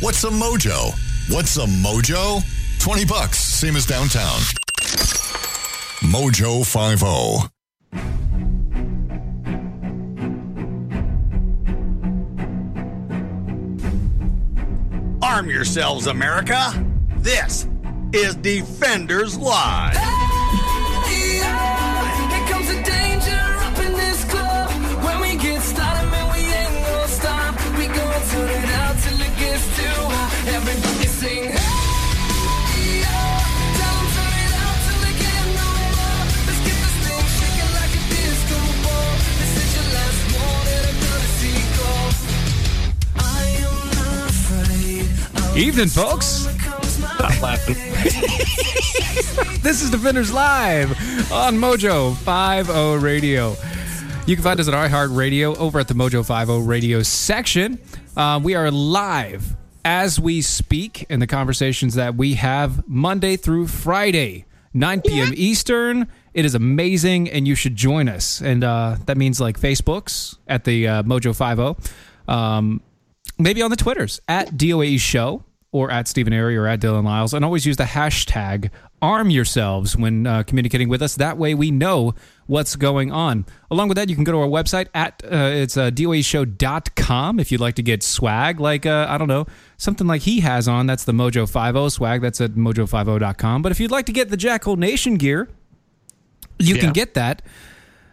What's a mojo? What's a mojo? 20 bucks, same as downtown. Mojo oh. 50. Arm yourselves, America. This is Defenders Live. Everybody Evening, folks. Stop laughing. This is Defenders Live on Mojo 50 Radio. You can find us at iHeartRadio over at the Mojo 50 Radio section. Uh, we are live as we speak in the conversations that we have Monday through Friday, 9 p.m. Eastern. It is amazing, and you should join us. And uh, that means like Facebooks at the uh, Mojo 50. Um, maybe on the Twitters at DOAE Show or at Stephen Airy or at Dylan Lyles. And always use the hashtag arm yourselves when uh, communicating with us. That way we know what's going on. Along with that, you can go to our website at uh, it's uh, doaeshow.com if you'd like to get swag like, uh, I don't know, something like he has on. That's the Mojo 50 swag. That's at mojo50.com. But if you'd like to get the Jackal Nation gear, you Yeah. can get that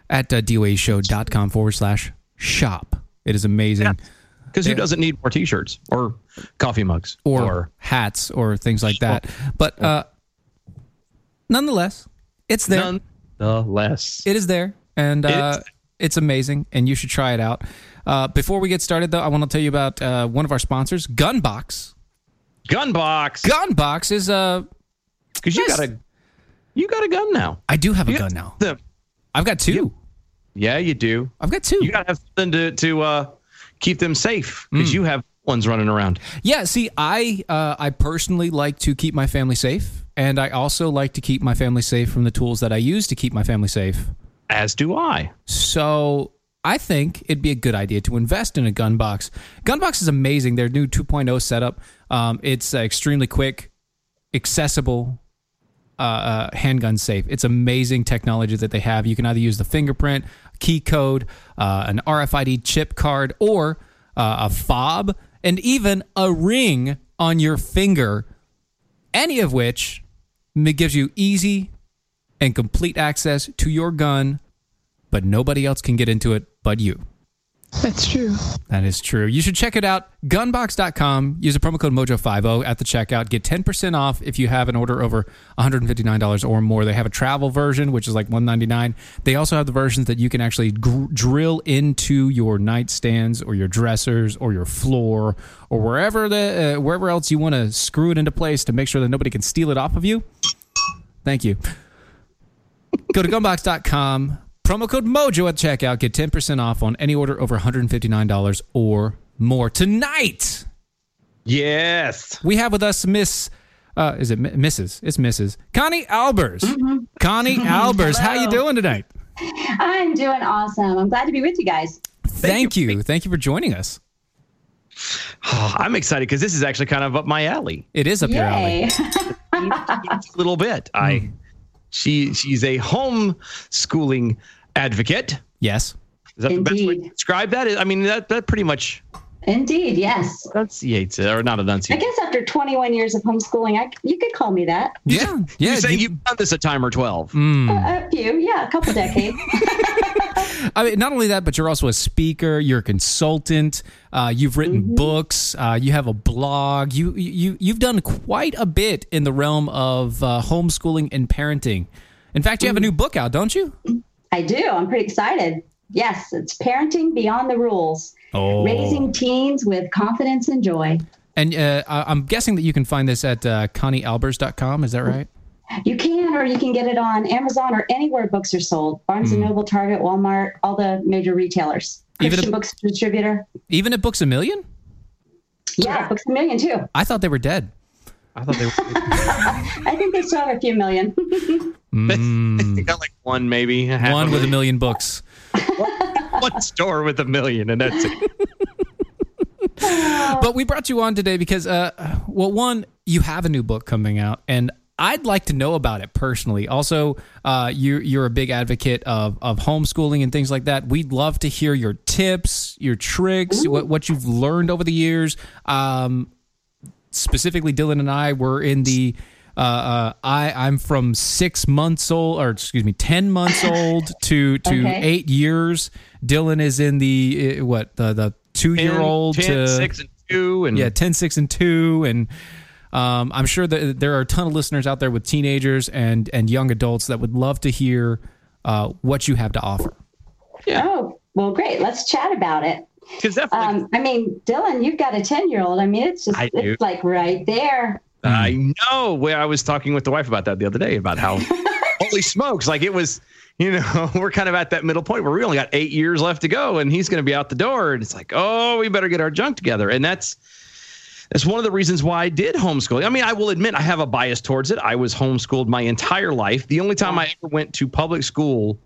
at uh, doaeshow.com forward slash shop. It is amazing. Because who doesn't need more T-shirts or coffee mugs or, hats or things like that. But uh, nonetheless, it's there. nonetheless? It is there, and uh, is. it's amazing, and you should try it out. Uh, before we get started, though, I want to tell you about uh, one of our sponsors, Gunbox. Gunbox. Gunbox is uh, Because you got a you got a gun now. I do have a gun now. The, I've got two. yeah, you do. I've got two. You got to have something to to uh, keep them safe because you have ones running around. Yeah, see, I uh, I personally like to keep my family safe, and I also like to keep my family safe from the tools that I use to keep my family safe. As do I. So I think it'd be a good idea to invest in a gun box. Gun box is amazing. Their new 2.0 setup. Um, it's uh, extremely quick, accessible, uh, uh, handgun safe. It's amazing technology that they have. You can either use the fingerprint, key code, uh, an RFID chip card, or uh, a fob, and even a ring on your finger. Any of which gives you easy and complete access to your gun, but nobody else can get into it but you. That's true. That is true. You should check it out. Gunbox.com. Use the promo code Mojo50 at the checkout. Get 10% off if you have an order over $159 or more. They have a travel version, which is like 199. They also have the versions that you can actually gr- drill into your nightstands or your dressers or your floor or wherever the uh, wherever else you want to screw it into place to make sure that nobody can steal it off of you. Thank you. Go to gunbox.com. Promo code MOJO at checkout. Get 10% off on any order over $159 or more. Tonight, Yes. we have with us Miss, uh, is it Mi- Mrs.? It's Mrs. Connie Albers. Connie Albers, how you doing tonight? I'm doing awesome. I'm glad to be with you guys. Thank, you. Thank you for joining us. Oh, I'm excited because this is actually kind of up my alley. It is up your alley. A little bit. I she she's a homeschooling advocate. Yes. Is that the best way to Indeed. describe that? I mean that that pretty much Indeed, yes. enunciates it, or not I guess after 21 years of homeschooling, I, you could call me that. Yeah. Yeah. you say you- you've done this a time or twelve. A, a few, yeah, a couple decades. I mean, not only that, but you're also a speaker. You're a consultant. Uh, you've written books. Uh, you have a blog. You you you've done quite a bit in the realm of uh, homeschooling and parenting. In fact, you have a new book out, don't you? I do. I'm pretty excited. Yes, it's Parenting Beyond the Rules. Oh. Raising teens with confidence and joy. And uh, I'm guessing that you can find this at uh, ConnieAlbers.com. Is that right? You can, or you can get it on Amazon or anywhere books are sold. Barnes and Noble, Target, Walmart, all the major retailers. Even Christian if- Books Distributor. Even at Books a Million? Yeah, Books a Million too. I thought they were dead. I thought they were I think they still have a few million. they got like one maybe half One of with a million books. one store with a million, and that's it. but we brought you on today because, uh, well, one, you have a new book coming out, and I'd like to know about it personally. Also, uh, you, you're a big advocate of, of homeschooling and things like that. We'd love to hear your tips, your tricks, what, what you've learned over the years. Um, specifically, Dylan and I were in the. Uh, uh, I I'm from six months old, or excuse me, ten months old to to Okay. eight years. Dylan is in the uh, what the the two year old 10, to 6, and 2. And yeah 10 6 and 2 and um, i'm sure that there are a ton of listeners out there with teenagers and and young adults that would love to hear uh, what you have to offer Oh, well, great. Let's chat about it. Because definitely, Um, I mean, Dylan, you've got a 10 year old. I mean, it's just, I do. it's like right there. I know. Where I was talking with the wife about that the other day about how holy smokes, like it was. You know, we're kind of at that middle point where we only got eight years left to go, and he's going to be out the door, and it's like, oh, we better get our junk together, and that's that's one of the reasons why I did homeschooling. I mean, I will admit I have a bias towards it. I was homeschooled my entire life. The only time I ever went to public school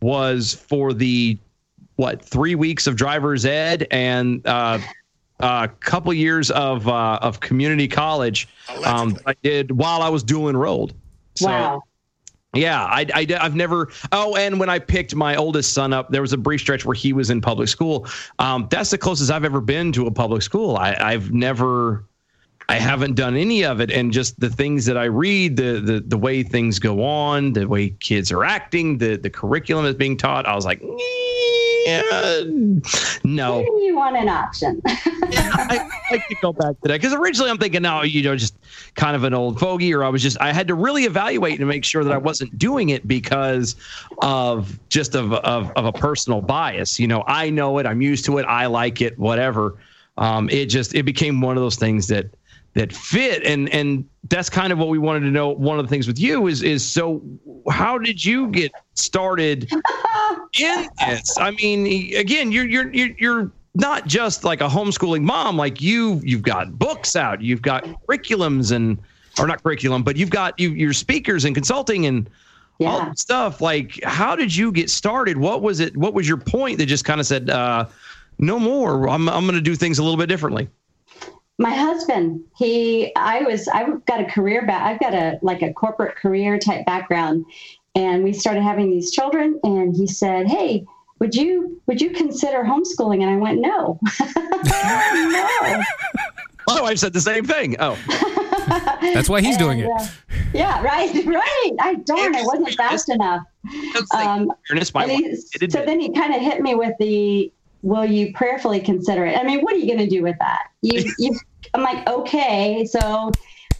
was for the what three weeks of driver's ed and uh, a couple years of uh, of community college um, I did while I was dual enrolled. So, wow. yeah, I, I, have never. Oh, and when I picked my oldest son up, there was a brief stretch where he was in public school. Um, that's the closest I've ever been to a public school. I, I've never. I haven't done any of it, and just the things that I read, the the the way things go on, the way kids are acting, the the curriculum is being taught. I was like, yeah, no. You want an option. I like to go back to that because originally I'm thinking, no, you know, just kind of an old fogey, or I was just I had to really evaluate and make sure that I wasn't doing it because of just of of, of a personal bias. You know, I know it, I'm used to it, I like it, whatever. Um, it just it became one of those things that that fit, and and that's kind of what we wanted to know. One of the things with you is is so how did you get started in this? I mean, again, you're you're you're not just like a homeschooling mom. Like you, you've got books out, you've got curriculums and or not curriculum, but you've got you your speakers and consulting and all that stuff. Like, how did you get started? What was it? What was your point that just kind of said, uh, no more? I'm I'm going to do things a little bit differently. My husband, he, I was, I've got a career back, I've got a, like a corporate career type background. And we started having these children and he said, Hey, would you, would you consider homeschooling? And I went, no, no. My wife said the same thing. Oh, that's why he's doing it uh, yeah, right, right. I darn, it wasn't fast enough. Um, fairness. And he, so then he kind of hit me with the, will you prayerfully consider it? I mean, what are you going to do with that? You, you, I'm like, okay. So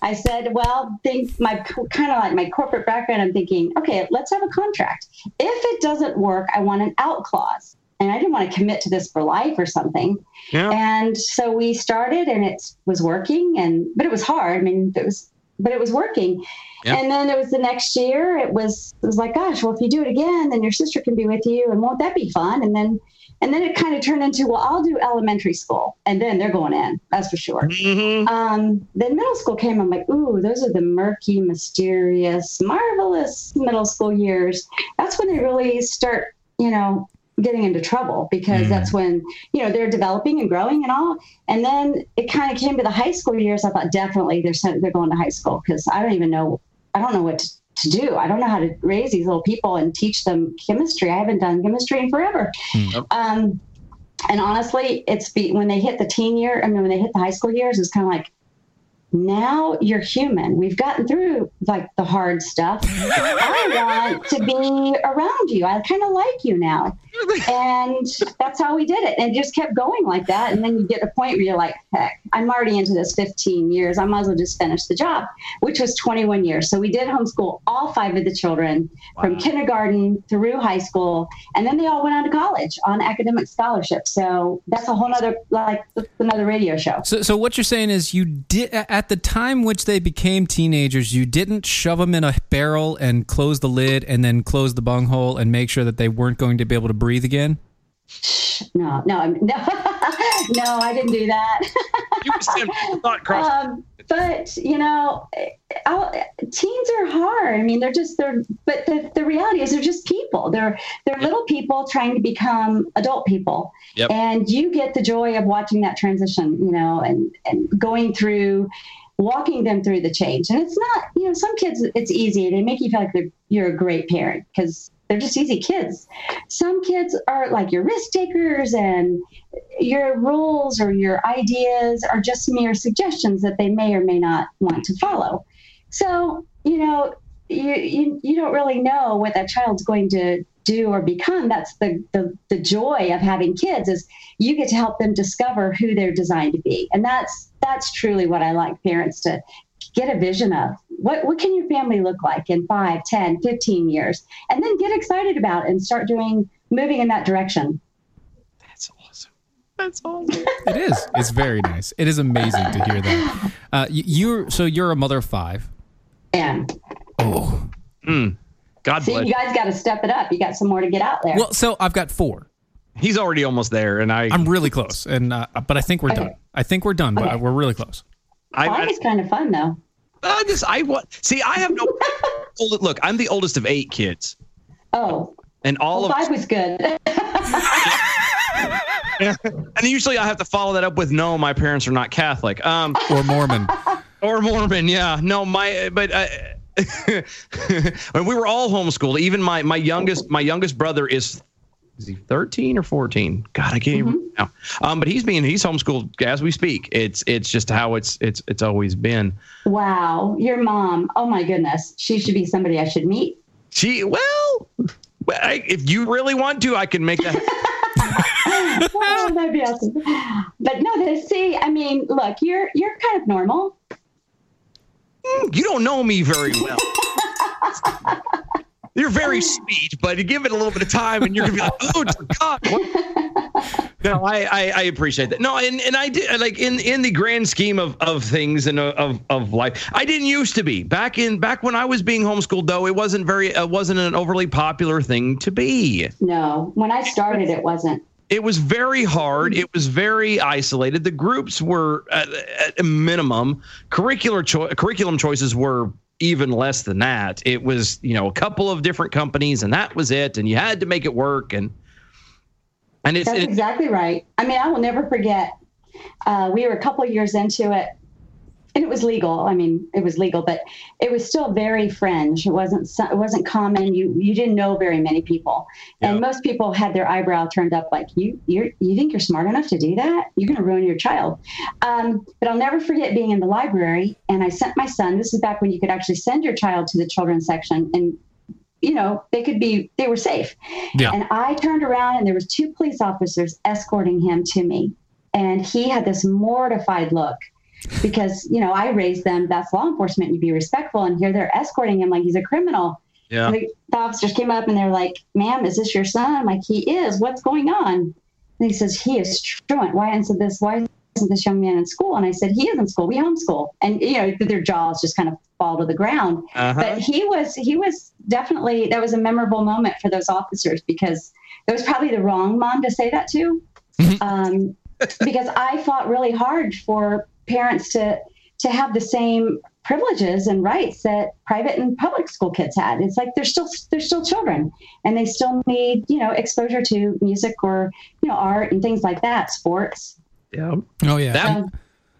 I said, well, think my kind of like my corporate background. I'm thinking, okay, let's have a contract. If it doesn't work, I want an out clause. And I didn't want to commit to this for life or something. Yeah. And so we started and it was working and, but it was hard. I mean, it was, but it was working. Yeah. And then it was the next year, it was, it was like, gosh, well, if you do it again, then your sister can be with you and won't that be fun? And then, and then it kind of turned into, well, I'll do elementary school. And then they're going in, that's for sure. Mhm. Um, then middle school came. I'm like, ooh, those are the murky, mysterious, marvelous middle school years. That's when they really start, you know, getting into trouble because that's when, you know, they're developing and growing and all. And then it kind of came to the high school years. I thought definitely they're they're going to high school because I don't even know, I don't know what to, to do. I don't know how to raise these little people and teach them chemistry. I haven't done chemistry in forever. Um, and honestly, it's be, when they hit the teen year, I mean, when they hit the high school years, it's kind of like, now you're human. We've gotten through like the hard stuff. I want to be around you. I kind of like you now. And that's how we did it. And it just kept going like that. And then you get a point where you're like, heck, I'm already into this 15 years. I might as well just finish the job, which was 21 years. So we did homeschool all five of the children from kindergarten through high school. And then they all went on to college on academic scholarship. So that's a whole nother, like another radio show. so, so what you're saying is you did at the time which they became teenagers you didn't shove them in a barrel and close the lid and then close the bunghole and make sure that they weren't going to be able to breathe again No, no, I'm- no, no, I didn't do that. You were saying thought cross. um, but you know, I'll, teens are hard. I mean, they're just they're. But the, the reality is, they're just people. They're they're little people trying to become adult people, Yep. and you get the joy of watching that transition. You know, and and going through. Walking them through the change, and it's not, you know, some kids it's easy. They make you feel like they're, you're a great parent because they're just easy kids. Some kids are like your risk takers, and your rules or your ideas are just mere suggestions that they may or may not want to follow. So, you know, you, you, you don't really know what that child's going to do or become. That's the, the, the joy of having kids is you get to help them discover who they're designed to be. And that's, that's truly what I like parents to get a vision of. What, what can your family look like in 5, 10, 15 years? And then get excited about it and start doing, moving in that direction. That's awesome. That's awesome. It is. It's very nice. It is amazing to hear that. Uh, y- you're so you're a mother of five. And Oh, God See, bless. you you. guys got to step it up. You got some more to get out there. well, so I've got four. He's already almost there, and I, I'm really close, and uh, but I think we're done. I think we're done, but we're really close. I, Five I, is kind of fun, though. I just, I want. See, I have no. Look, I'm the oldest of eight kids, Oh, and all well, of five was good. and usually I have to follow that up with no, my parents are not Catholic. Um, Or Mormon. or Mormon. Yeah, no, my but uh, when we were all homeschooled, even my my youngest my youngest brother is is he 13 or 14? God, I can't even remember now. Um, but he's being he's homeschooled as we speak. It's it's just how it's it's it's always been. wow, your mom. Oh my goodness, she should be somebody I should meet. She well, I, if you really want to, I can make that. oh, that'd be awesome. But no, they see. I mean, look, you're you're kind of normal. you don't know me very well. You're very sweet, but you give it a little bit of time, and you're gonna be like, "Oh God!" What? No, I, I I appreciate that. No, and and I did like in in the grand scheme of of things and uh, of of life, I didn't used to be back in back when I was being homeschooled. Though it wasn't very it wasn't an overly popular thing to be. No, when I started, it wasn't. It was very hard. It was very isolated. The groups were at, at a minimum. Curricular cho- curriculum choices were even less than that. It was, you know, a couple of different companies, and that was it. And you had to make it work. And and it's That's it, exactly right. I mean, I will never forget. Uh, we were a couple of years into it, and it was legal. I mean, it was legal, but it was still very fringe. It wasn't. It wasn't common. You you didn't know very many people, and Yeah. most people had their eyebrow turned up, like you you you think you're smart enough to do that? You're going to ruin your child. Um, but I'll never forget being in the library, and I sent my son. This is back when you could actually send your child to the children's section, and you know they could be they were safe. Yeah. And I turned around and there was two police officers escorting him to me. And he had this mortified look because, you know, I raised them, that's law enforcement, you be respectful. And here they're escorting him like he's a criminal. yeah. The, the officers came up and they're like, ma'am, is this your son? I'm like, he is. What's going on? And he says, he is truant. Why isn't this, why isn't this young man in school? And I said, he is in school. We homeschool. And, you know, their jaws just kind of fall to the ground Uh-huh. but he was he was definitely that was a memorable moment for those officers because it was probably the wrong mom to say that to um, because i fought really hard for parents to to have the same privileges and rights that private and public school kids had it's like they're still they're still children and they still need you know exposure to music or you know art and things like that sports yeah. Oh yeah. That Um,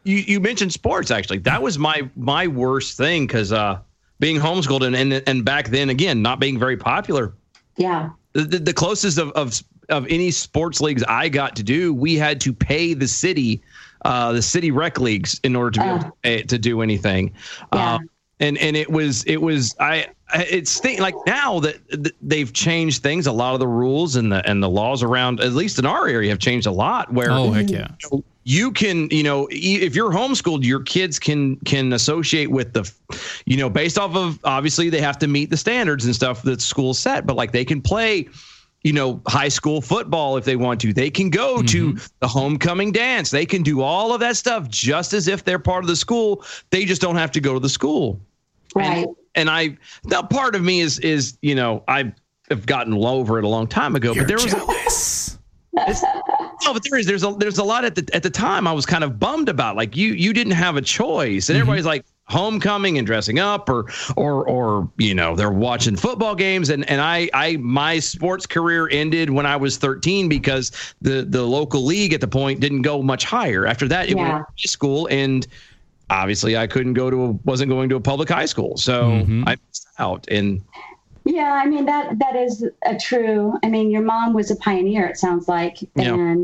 you you mentioned sports actually. That was my my worst thing because uh, being homeschooled and, and and back then again not being very popular. yeah the, the, the closest of, of of any sports leagues I got to do, we had to pay the city, uh, the city rec leagues, in order to be able to, pay, to do anything. Yeah. Uh, and and it was it was I I- it's thing like now that th- they've changed things. A lot of the rules and the and the laws around, at least in our area, have changed a lot. Where oh heck yeah. you can you know e- if you're homeschooled your kids can can associate with the you know based off of obviously they have to meet the standards and stuff that school set but like they can play you know high school football if they want to. They can go to mm-hmm. the homecoming dance. They can do all of that stuff just as if they're part of the school. They just don't have to go to the school. Right. and, and I now part of me is is you know I have gotten over it a long time ago, but there was jealous. No, but there is there's a there's a lot at the at the time I was kind of bummed about. Like you you didn't have a choice, and mm-hmm. everybody's like homecoming and dressing up, or or or you know they're watching football games, and and I I my sports career ended when I was 13 because the the local league at the point didn't go much higher. After that, it Yeah. went to school, and obviously I couldn't go to a, wasn't going to a public high school, so Mhm. I missed out. And Yeah, I mean that that is a true. I mean, your mom was a pioneer. It sounds like, Yeah.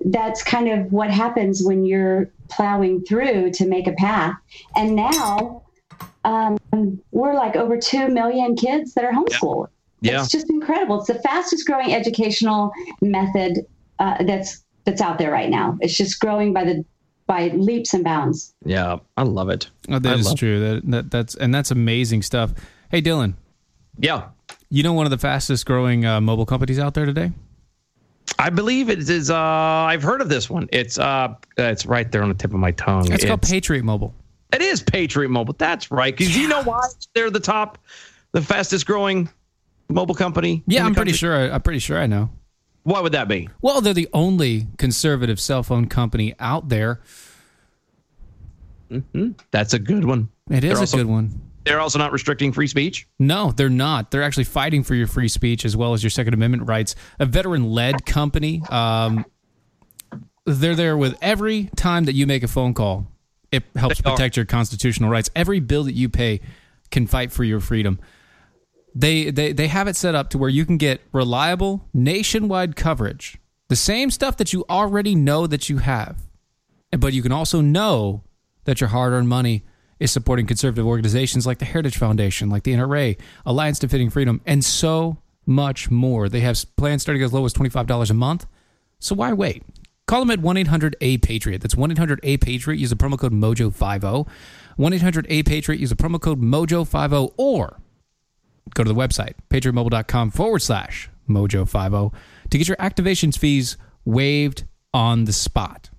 And that's kind of what happens when you're plowing through to make a path. And now um, we're like over two million kids that are homeschooled. yeah, It's just incredible. It's the fastest growing educational method uh, that's that's out there right now. It's just growing by the by leaps and bounds. yeah, I love it. Oh, that I is true. That, that that's and that's amazing stuff. Hey, Dylan, Yeah, you know one of the fastest growing uh, mobile companies out there today? I believe it is. Uh, I've heard of this one. It's uh, it's right there on the tip of my tongue. It's, called Patriot Mobile. It is Patriot Mobile. That's right. Because you know why they're the top, the fastest growing mobile company. Yeah, I'm pretty sure. I, I'm pretty sure I know. Why would that be? Well, they're the only conservative cell phone company out there. That's a good one. It is They're a also- good one. They're also not restricting free speech. No, they're not. They're actually fighting for your free speech as well as your Second Amendment rights. A veteran-led company. Um, they're there with every time that you make a phone call. It helps They are. protect your constitutional rights. Every bill that you pay can fight for your freedom. They, they they have it set up to where you can get reliable nationwide coverage. The same stuff that you already know that you have. But you can also know that your hard earned money is supporting conservative organizations like the Heritage Foundation, like the NRA, Alliance Defending Freedom, and so much more. They have plans starting as low as $25 a month. So why wait? Call them at 1 800 A Patriot. That's 1 800 A Patriot. Use the promo code MOJO50. 1 800 A Patriot. Use the promo code MOJO50 or go to the website, patriotmobile.com forward slash mojo50 to get your activations fees waived on the spot.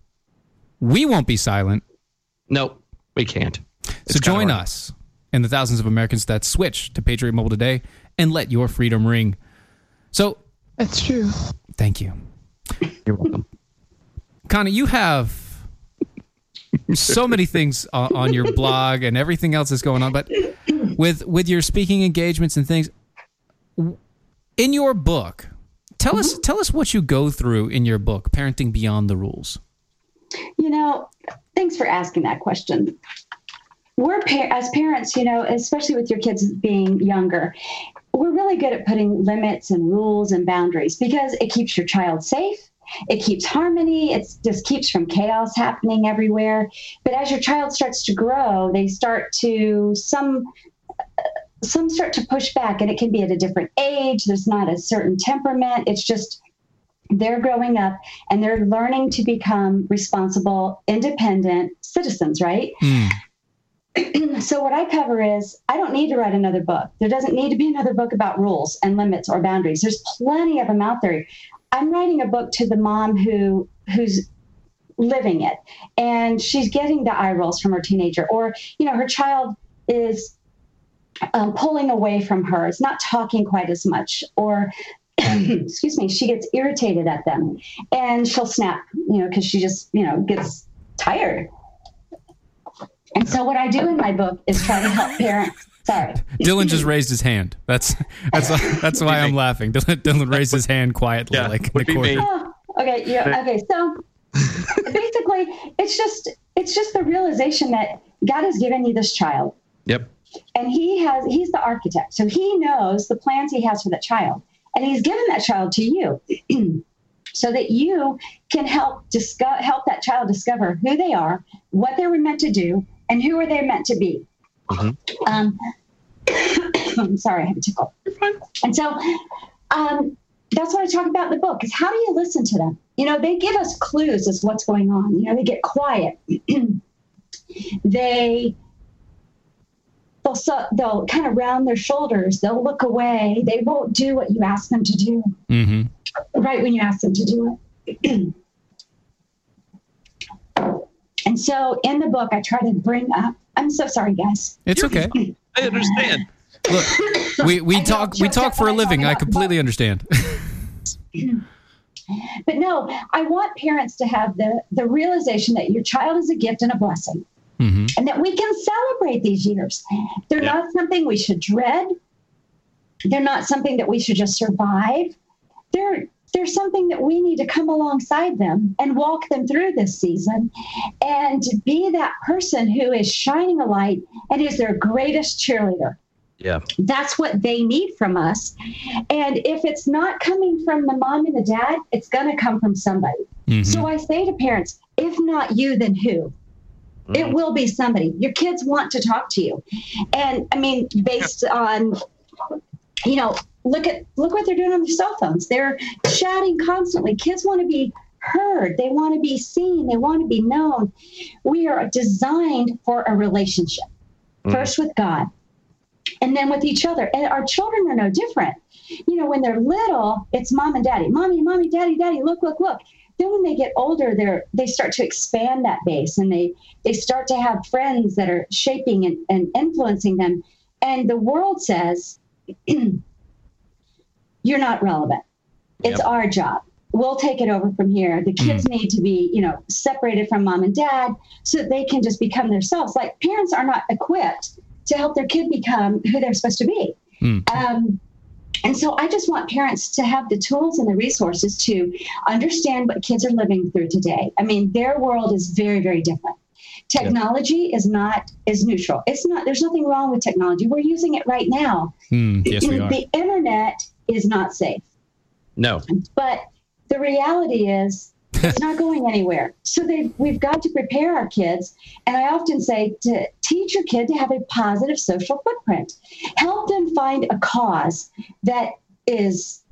We won't be silent. Nope, we can't. It's so join hard. us and the thousands of Americans that switch to Patriot Mobile today and let your freedom ring. So That's true. thank you. You're welcome. Connie, you have so many things on, on your blog and everything else that's going on, but with with your speaking engagements and things in your book, tell us mm-hmm. tell us what you go through in your book, Parenting Beyond the Rules. You know, thanks for asking that question. We're par- as parents, you know, especially with your kids being younger, we're really good at putting limits and rules and boundaries because it keeps your child safe. It keeps harmony. It just keeps from chaos happening everywhere. But as your child starts to grow, they start to some some start to push back, and it can be at a different age. There's not a certain temperament. It's just they're growing up and they're learning to become responsible, independent citizens, right? Hmm. so, what I cover is I don't need to write another book. There doesn't need to be another book about rules and limits or boundaries. There's plenty of them out there. I'm writing a book to the mom who who's living it and she's getting the eye rolls from her teenager or you know her child is um, pulling away from her is not talking quite as much or excuse me she gets irritated at them and she'll snap you know because she just you know gets tired and so what i do in my book is try to help parents sorry Dylan just raised his hand. That's that's that's why I'm laughing. Dylan, Dylan raised his hand quietly, Yeah, like in would the be corner. me. Oh, okay yeah okay so basically it's just it's just the realization that god has given you this child Yep. and he has he's the architect so he knows the plans he has for that child and he's given that child to you so that you can help discover help that child discover who they are what they were meant to do and who are they meant to be? Um, i'm sorry i have a tickle. And so um, that's what i talk about in the book is how do you listen to them? You know they give us clues as to what's going on. You know they get quiet. They they'll so, they'll kind of round their shoulders. They'll look away. They won't do what you ask them to do. Hmm right when you ask them to do it and so in the book i try to bring up i'm so sorry guys It's okay. I understand. Look, we we I talk we talk for a when I talk living. I about completely understand. But no, I want parents to have the, the realization that your child is a gift and a blessing. Mm-hmm. And that we can celebrate these years. They're Yeah. not something we should dread. They're not something that we should just survive. They're they're something that we need to come alongside them and walk them through this season and be that person who is shining a light and is their greatest cheerleader Yeah. that's what they need from us. And if it's not coming from the mom and the dad, it's going to come from somebody. Mm-hmm. So I say to parents, if not you, then who? It mm. will be somebody. Your kids want to talk to you. And I mean, based on, you know, look at look what they're doing on their cell phones. They're chatting constantly. Kids want to be heard. They want to be seen. They want to be known. We are designed for a relationship. Mm. First with God, and then with each other. And our children are no different. You know, when they're little, it's mom and daddy, mommy, mommy, daddy, daddy, look, look, look. Then when they get older, they're they start to expand that base and they they start to have friends that are shaping and, and influencing them. And the world says, You're not relevant. It's Yep. our job. We'll take it over from here. The kids need to be, you know, separated from mom and dad so that they can just become themselves. Like parents are not equipped to help their kid become who they're supposed to be. Um, and so I just want parents to have the tools and the resources to understand what kids are living through today. I mean, their world is very, very different. Technology is not is neutral. It's not. There's nothing wrong with technology. We're using it right now. Hmm, yes, we are. The internet is not safe. No. But the reality is, it's not going anywhere. So they, we've got to prepare our kids. And I often say to teach your kid to have a positive social footprint. Help them find a cause that is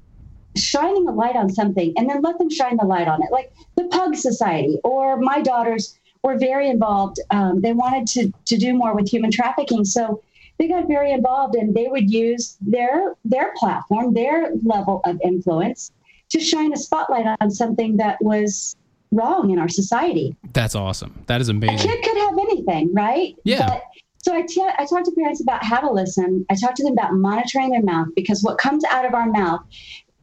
shining a light on something and then let them shine the light on it. Like the Pug Society or my daughters were very involved. Um, they wanted to, to do more with human trafficking. So they got very involved and they would use their their platform, their level of influence to shine a spotlight on something that was wrong in our society. That's awesome. That is amazing. A kid could have anything, right? Yeah. But, so I te- I talk to parents about how to listen. I talk to them about monitoring their mouth because what comes out of our mouth,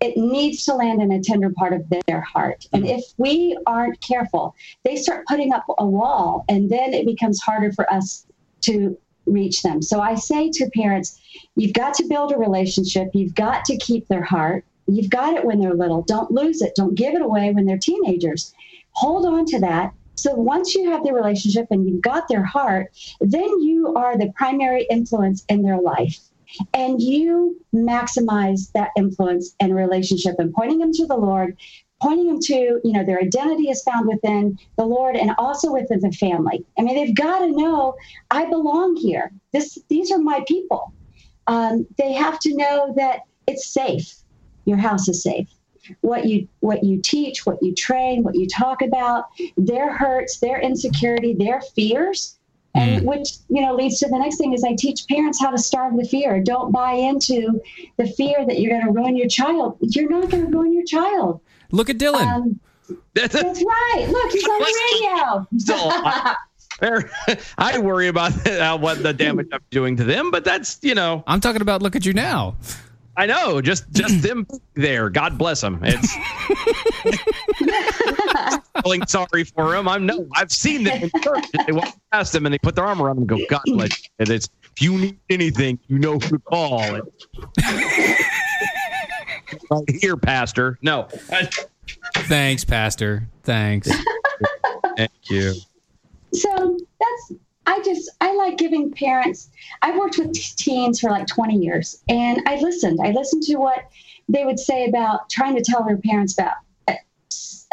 it needs to land in a tender part of their heart. And mm-hmm. if we aren't careful, they start putting up a wall, and then it becomes harder for us to reach them. So I say to parents, you've got to build a relationship. You've got to keep their heart. You've got it when they're little. Don't lose it. Don't give it away when they're teenagers. Hold on to that. So once you have the relationship and you've got their heart, then you are the primary influence in their life. And you maximize that influence and relationship and pointing them to the Lord, pointing them to, you know, their identity is found within the Lord and also within the family. I mean, they've got to know I belong here. This these are my people. Um, they have to know that it's safe. Your house is safe. What you what you teach, what you train, what you talk about, their hurts, their insecurity, their fears, and which you know leads to the next thing is I teach parents how to starve the fear. Don't buy into the fear that you're going to ruin your child. You're not going to ruin your child. Look at Dylan. Um, That's that's right. Look, he's on the Still, I, I worry about uh, what the damage I'm doing to them, but that's you know I'm talking about look at you now. I know just just them there. God bless them. It's feeling sorry for them. I'm no. I've seen them in church. They walk past them and they put their arm around them and go, God bless you. And it's if you need anything, you know who to call. Right here, Pastor. No, Thanks, Pastor. Thanks. thank you. so that's i just i like giving parents i've worked with teens for like 20 years and i listened i listened to what they would say about trying to tell their parents about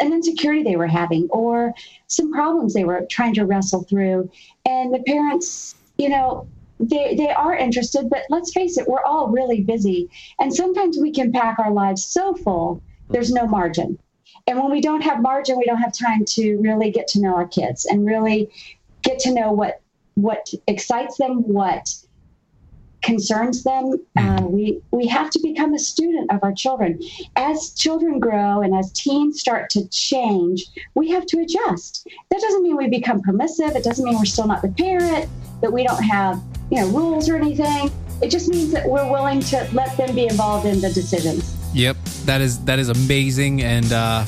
an insecurity they were having or some problems they were trying to wrestle through. And the parents you know they, they are interested but let's face it we're all really busy. And sometimes we can pack our lives so full there's no margin. And when we don't have margin we don't have time to really get to know our kids and really get to know what what excites them what concerns them uh, we we have to become a student of our children as children grow and as teens start to change we have to adjust that doesn't mean we become permissive it doesn't mean we're still not the parent that we don't have you know rules or anything it just means that we're willing to let them be involved in the decisions Yep. That is that is amazing, and uh,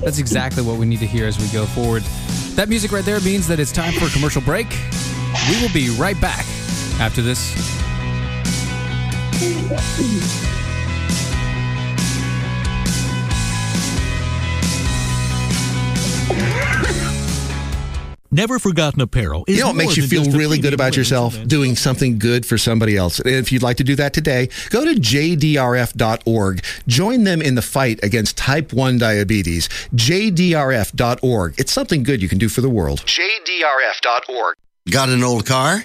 that's exactly what we need to hear as we go forward. That music right there means that it's time for a commercial break. We will be right back after this. Never Forgotten Apparel is You know what makes you feel really good about yourself? event. Doing something good for somebody else. And if you'd like to do that today, go to jdrf.org. Join them in the fight against type 1 diabetes. jdrf.org. It's something good you can do for the world. jdrf.org. Got an old car?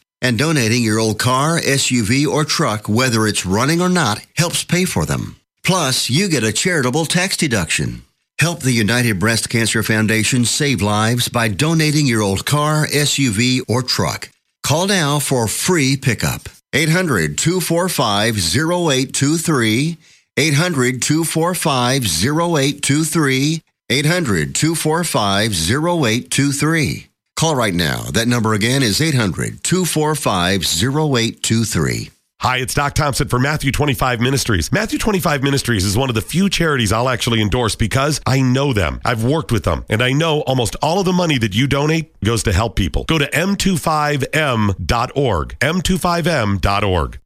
And donating your old car, SUV, or truck, whether it's running or not, helps pay for them. Plus, you get a charitable tax deduction. Help the United Breast Cancer Foundation save lives by donating your old car, SUV, or truck. Call now for free pickup. 800 245 0823. 800 245 0823. 800 245 0823. Call right now. That number again is 800 245 0823. Hi, it's Doc Thompson for Matthew 25 Ministries. Matthew 25 Ministries is one of the few charities I'll actually endorse because I know them. I've worked with them, and I know almost all of the money that you donate goes to help people. Go to m25m.org. m25m.org.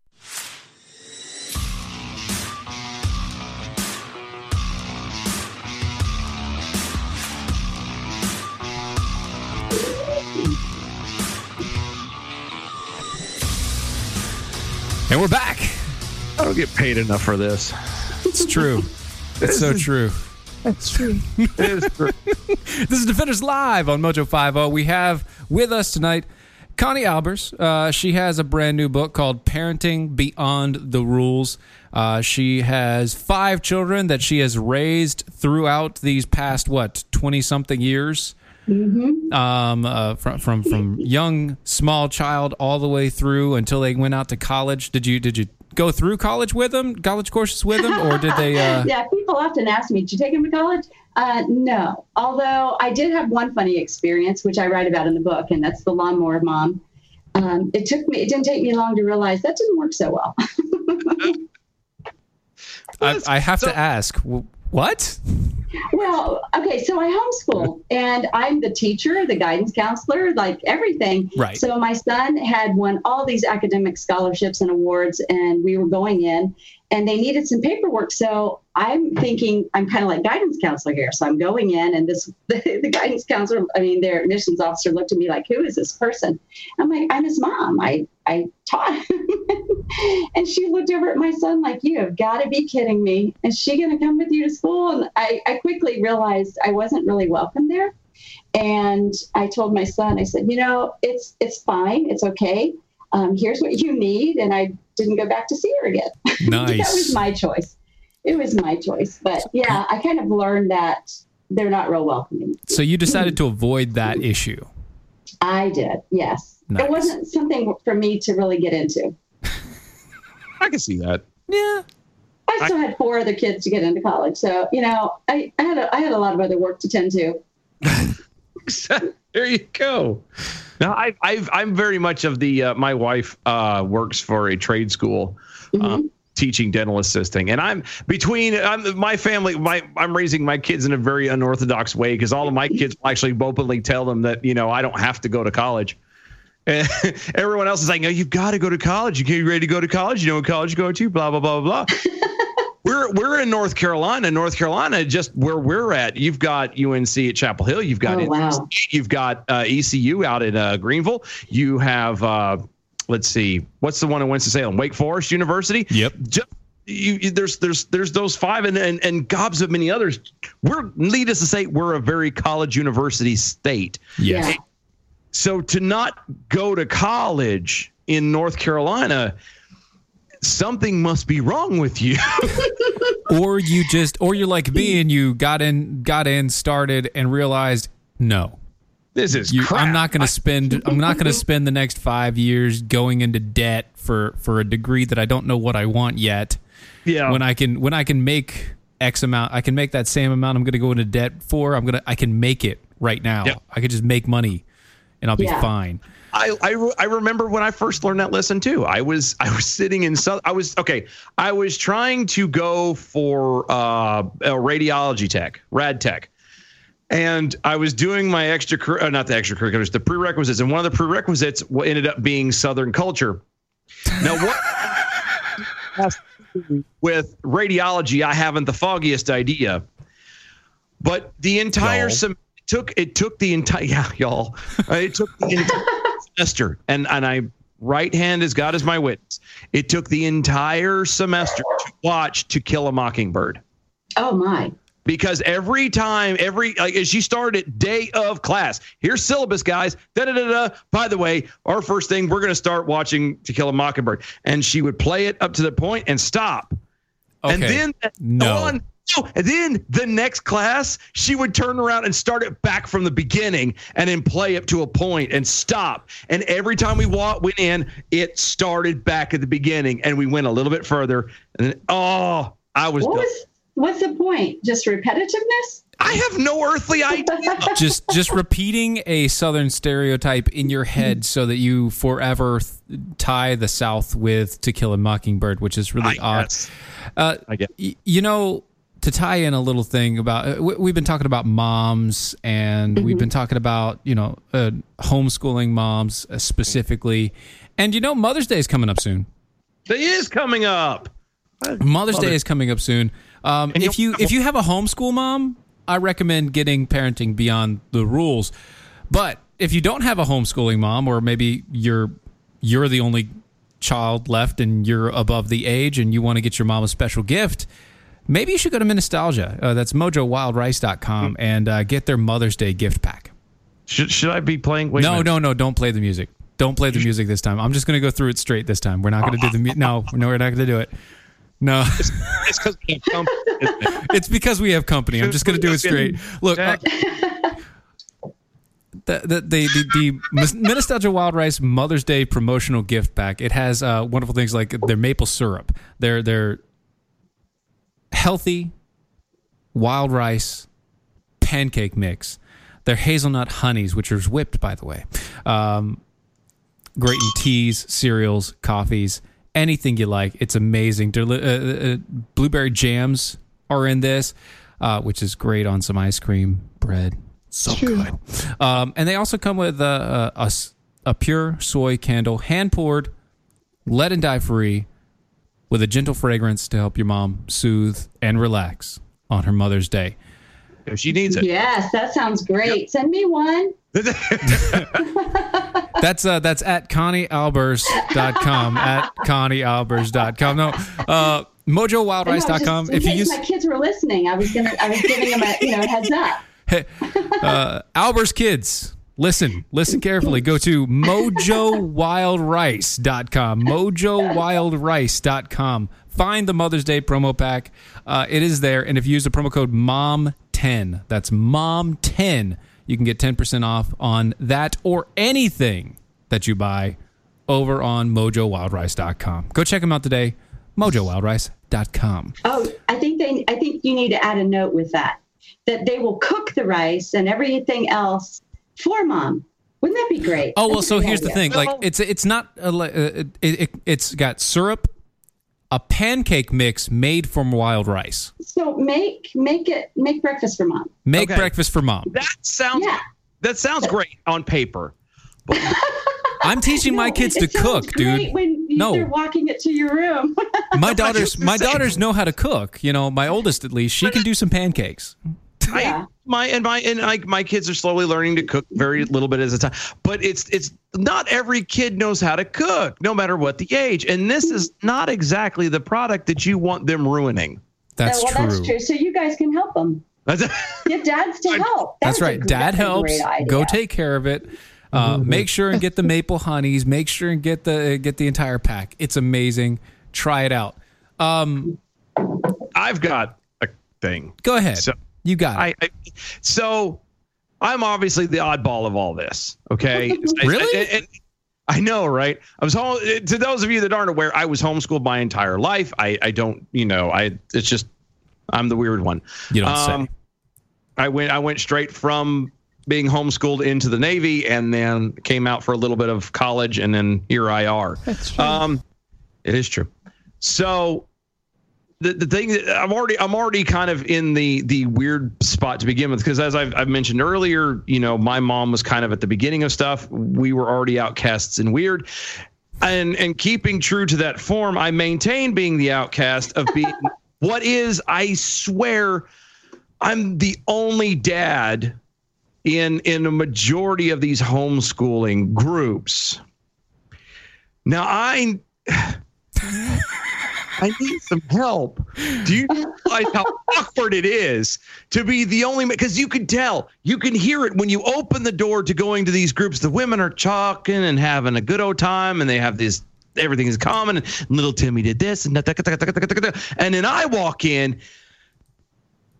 And we're back. I don't get paid enough for this. It's true. It's so true. That's true. it is true. This is Defenders Live on Mojo 50. We have with us tonight Connie Albers. Uh, she has a brand new book called Parenting Beyond the Rules. Uh, she has five children that she has raised throughout these past, what, 20 something years? Um, uh, from, from from young small child all the way through until they went out to college. Did you did you go through college with them, college courses with them, or did they? Uh, yeah, people often ask me, "Did you take him to college?" Uh, no. Although I did have one funny experience, which I write about in the book, and that's the lawnmower mom. Um, it took me. It didn't take me long to realize that didn't work so well. I, I have to ask, what? Well, okay, so I homeschool, and I'm the teacher, the guidance counselor, like everything. Right. So my son had won all these academic scholarships and awards, and we were going in, and they needed some paperwork. So I'm thinking I'm kind of like guidance counselor here. So I'm going in, and this the, the guidance counselor, I mean, their admissions officer looked at me like, "Who is this person?" I'm like, "I'm his mom. I I taught." him." and she looked over at my son like, "You have got to be kidding me! Is she going to come with you to school?" And I, I quickly realized I wasn't really welcome there. And I told my son, I said, "You know, it's it's fine. It's okay. Um, here's what you need." And I didn't go back to see her again. Nice. that was my choice. It was my choice. But yeah, I kind of learned that they're not real welcoming. So you decided to avoid that issue. I did. Yes, Nice. it wasn't something for me to really get into. I can see that. Yeah. I still had four other kids to get into college, so you know, I, I had a, I had a lot of other work to tend to. there you go. Now, I, I've, I'm very much of the. Uh, my wife uh, works for a trade school, um, teaching dental assisting, and I'm between. I'm my family. My I'm raising my kids in a very unorthodox way because all of my kids will actually openly tell them that you know I don't have to go to college. And everyone else is like, no, you've got to go to college. You get ready to go to college. You know what college you go to? Blah blah blah blah. blah. we're we're in North Carolina. North Carolina, just where we're at. You've got UNC at Chapel Hill. You've got Oh, wow. You've got uh, ECU out in uh, Greenville. You have uh, let's see, what's the one in Winston Salem? Wake Forest University. Yep. Just, you, you, there's there's there's those five and, and and gobs of many others. We're needless to say, we're a very college university state. Yes. Yeah. So to not go to college in North Carolina something must be wrong with you. or you just or you're like me and you got in got in started and realized no this is you, crap. i'm not going to spend i'm not going to spend the next five years going into debt for for a degree that i don't know what i want yet Yeah. when i can when i can make x amount i can make that same amount i'm going to go into debt for i'm going to i can make it right now Yeah. i could just make money and i'll be Yeah. fine I, I I remember when I first learned that lesson too. I was I was sitting in South. I was okay. I was trying to go for uh, a radiology tech, rad tech, and I was doing my extra uh, not the extracurriculars, the prerequisites, and one of the prerequisites ended up being Southern culture. Now what? has to do with radiology, I haven't the foggiest idea, but the entire sem- it took it took the entire yeah y'all Uh, it took the entire semester and and I right hand as God is my witness. It took the entire semester to watch To Kill a Mockingbird Oh my. because every time, every like as you started day of class, here's syllabus, guys. Da da da da. By the way, our first thing we're gonna start watching To Kill a Mockingbird, and she would play it up to the point and stop, Okay. and then No. on- no, and then the next class she would turn around and start it back from the beginning and then play up to a point and stop. And every time we wa- went in, it started back at the beginning, and we went a little bit further. And then, oh, I was. What was what's the point? Just repetitiveness? I have no earthly idea. just just repeating a southern stereotype in your head so that you forever th- tie the south with to kill a mockingbird which is really I odd guess. uh, I get. y- you know to tie in a little thing about uh, we- we've been talking about moms and we've been talking about you know uh, homeschooling moms uh, specifically and you know mother's day is coming up soon It is coming up. Mother's Day is coming up soon. Um, if you- you if you have a homeschool mom, I recommend getting parenting beyond the rules. But if you don't have a homeschooling mom, or maybe you're you're the only child left and you're above the age and you want to get your mom a special gift, maybe you should go to Nostalgia. Uh, that's mojowildrice.com and uh, get their Mother's Day gift pack. Should, should I be playing? Wait no, no, no! Don't play the music. Don't play the music this time. I'm just going to go through it straight this time. We're not going to do the music. no, no, we're not going to do it. No. It's because we have company, it? It's because we have company. I'm just going to do it straight. Look, uh, the the the the, the Wild Rice Mother's Day promotional gift pack. It has uh, wonderful things like their maple syrup, their their healthy wild rice pancake mix, their hazelnut honeys, which are whipped by the way. Um, great in teas, cereals, coffees, anything you like. It's amazing. Deli- uh, uh, blueberry jams are in this, uh, which is great on some ice cream, bread. So good. Um, and they also come with a a, a a pure soy candle, hand poured, lead and dye free, with a gentle fragrance to help your mom soothe and relax on her Mother's Day. If she needs it. Yes, that sounds great. Send me one. That's uh, that's at ConnieAlbers.com. at ConnieAlbers.com. No, uh, I know, MojoWildRice.com. just If you case use my kids were listening, I was gonna I was giving them a you know a heads up. uh, Albers Kids, listen, listen carefully. Go to mojowildrice.com. Mojowildrice.com. Find the Mother's Day promo pack. Uh, it is there. And if you use the promo code MOM10, that's MOM10, you can get 10% off on that or anything that you buy over on mojowildrice.com. Go check them out today. mojowildrice.com. Oh, I think they I think you need to add a note with that. That they will cook the rice and everything else for mom. Wouldn't that be great? Oh well, That's so great here's the thing. Like it's it's not a, li- uh, it, it it's got syrup, a pancake mix made from wild rice. So make make it make breakfast for mom. Make Okay. breakfast for mom. That sounds Yeah. that sounds great on paper. I'm teaching my kids to cook, great dude. When you- No. they're walking it to your room. My daughters, my daughters know how to cook. You know, my oldest at least, she can do some pancakes. Yeah. I, my and my and like my kids are slowly learning to cook very little bit at a time. But it's it's not every kid knows how to cook, no matter what the age. And this is not exactly the product that you want them ruining. That's well, true. that's true. So you guys can help them. That's Get dads to help. That's That's right. gr- Dad helps. Go take care of it. Uh, Mm-hmm. Make sure and get the maple honeys. Make sure and get the get the entire pack. It's amazing. try it out. Um, I've got a thing. go ahead. So you got it. I, I so I'm obviously the oddball of all this. Okay, I- Really? I, I- I know, right? I was home. To those of you that aren't aware, I was homeschooled my entire life. I, I don't, you know, I. It's just I'm the weird one. You don't Um, say. I went. I went straight from being homeschooled into the Navy, and then came out for a little bit of college, and then here I are. That's true. Um, it is true. So the, the thing that I'm already I'm already kind of in the the weird spot to begin with because as I've, I've mentioned earlier, you know, my mom was kind of at the beginning of stuff. We were already outcasts and weird. And and keeping true to that form, I maintain being the outcast of being what is, I swear, I'm the only dad in in a majority of these homeschooling groups. Now I I need some help. Do you realize how awkward it is to be the only man? because you can tell, you can hear it when you open the door to going to these groups. The women are talking and having a good old time, and they have this everything is common. And little Timmy did this, and and then I walk in.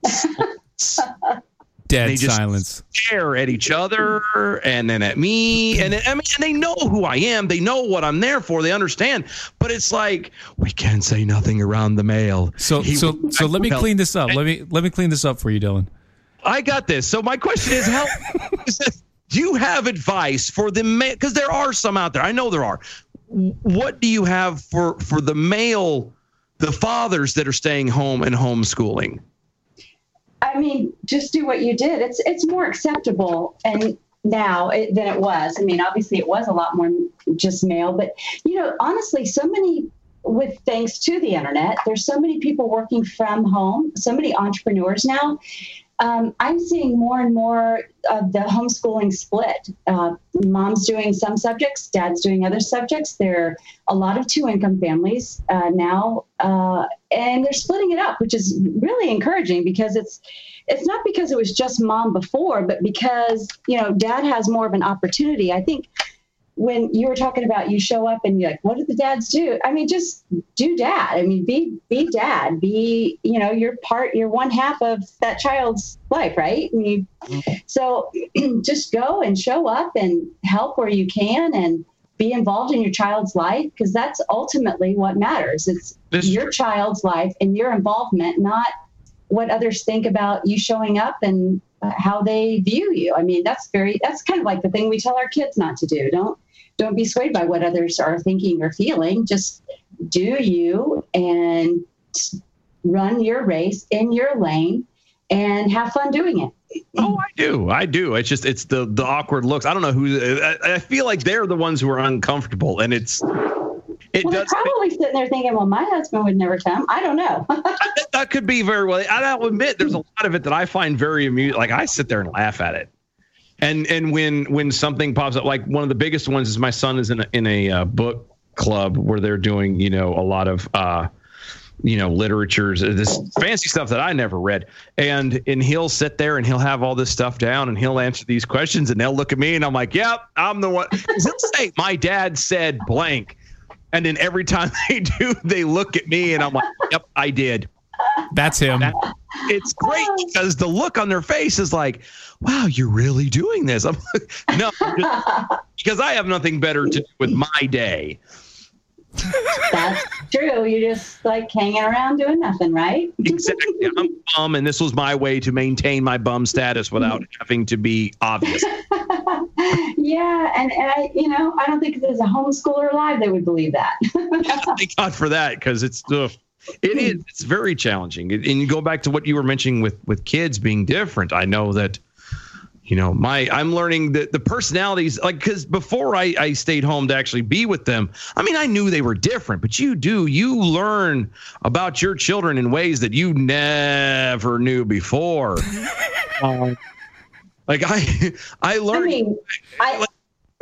Dead they just silence. stare at each other and then at me. And I mean and they know who I am. They know what I'm there for. They understand. But it's like we can't say nothing around the mail So He so would- so let me clean this up. Let me let me clean this up for you, Dylan. I got this. So my question is how do you have advice for the male because there are some out there. I know there are. What do you have for for the male the fathers that are staying home and homeschooling I mean, just do what you did. It's it's more acceptable and now it, than it was. I mean, obviously it was a lot more just male, but you know, honestly, so many with thanks to the internet, there's so many people working from home, so many entrepreneurs now. Um, I'm seeing more and more of the homeschooling split. Uh, mom's doing some subjects, dad's doing other subjects. There are a lot of two income families uh, now, uh, and they're splitting it up, which is really encouraging because it's it's not because it was just mom before, but because you know dad has more of an opportunity. I think when you were talking about you show up and you're like, what do the dads do? I mean, just do dad. I mean, be be dad. Be you know, you're part. You're one half of that child's life, right? I mean, so just go and show up and help where you can and be involved in your child's life because that's ultimately what matters. It's This your child's life and your involvement, not what others think about you showing up and uh, how they view you. I mean, that's very that's kind of like the thing we tell our kids not to do. Don't don't be swayed by what others are thinking or feeling. Just do you and run your race in your lane and have fun doing it. Oh, I do. I do. It's just it's the the awkward looks. I don't know who. I, I feel like they're the ones who are uncomfortable, and it's it Well, they're does. probably sitting there thinking, "Well, my husband would never come." I don't know. that, that could be very well. I'll admit, there's a lot of it that I find very amusing. Like I sit there and laugh at it. And and when when something pops up, like one of the biggest ones is my son is in a, in a uh, book club where they're doing you know a lot of uh, you know literatures this fancy stuff that I never read and and he'll sit there and he'll have all this stuff down and he'll answer these questions and they'll look at me and I'm like yep I'm the one. he'll say my dad said blank and then every time they do they look at me and I'm like yep I did That's him. it's great because the look on their face is like, wow, you're really doing this. I'm like, no, just- because I have nothing better to do with my day. That's true. You're just like hanging around doing nothing, right? Exactly. I'm bum, and this was my way to maintain my bum status without having to be obvious. yeah, and, and I, you know, I don't think if there's a homeschooler alive that would believe that. Thank God for that because it's ugh. it is it's very challenging. And you go back to what you were mentioning with with kids being different. I know that you know my i'm learning that the personalities like because before I, I stayed home to actually be with them i mean i knew they were different but you do you learn about your children in ways that you never knew before Um, like i i I learned mean, I,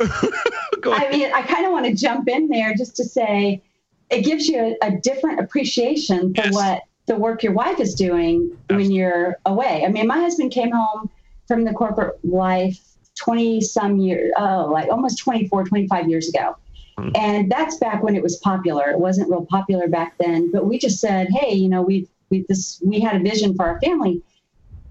I mean, I kind of want to jump in there just to say it gives you a, a different appreciation for Yes. what the work your wife is doing when you're away. I mean, my husband came home from the corporate life 20 some years, oh, like almost 24, 25 years ago. And that's back when it was popular. It wasn't real popular back then, but we just said, hey, you know, we've we this we had a vision for our family,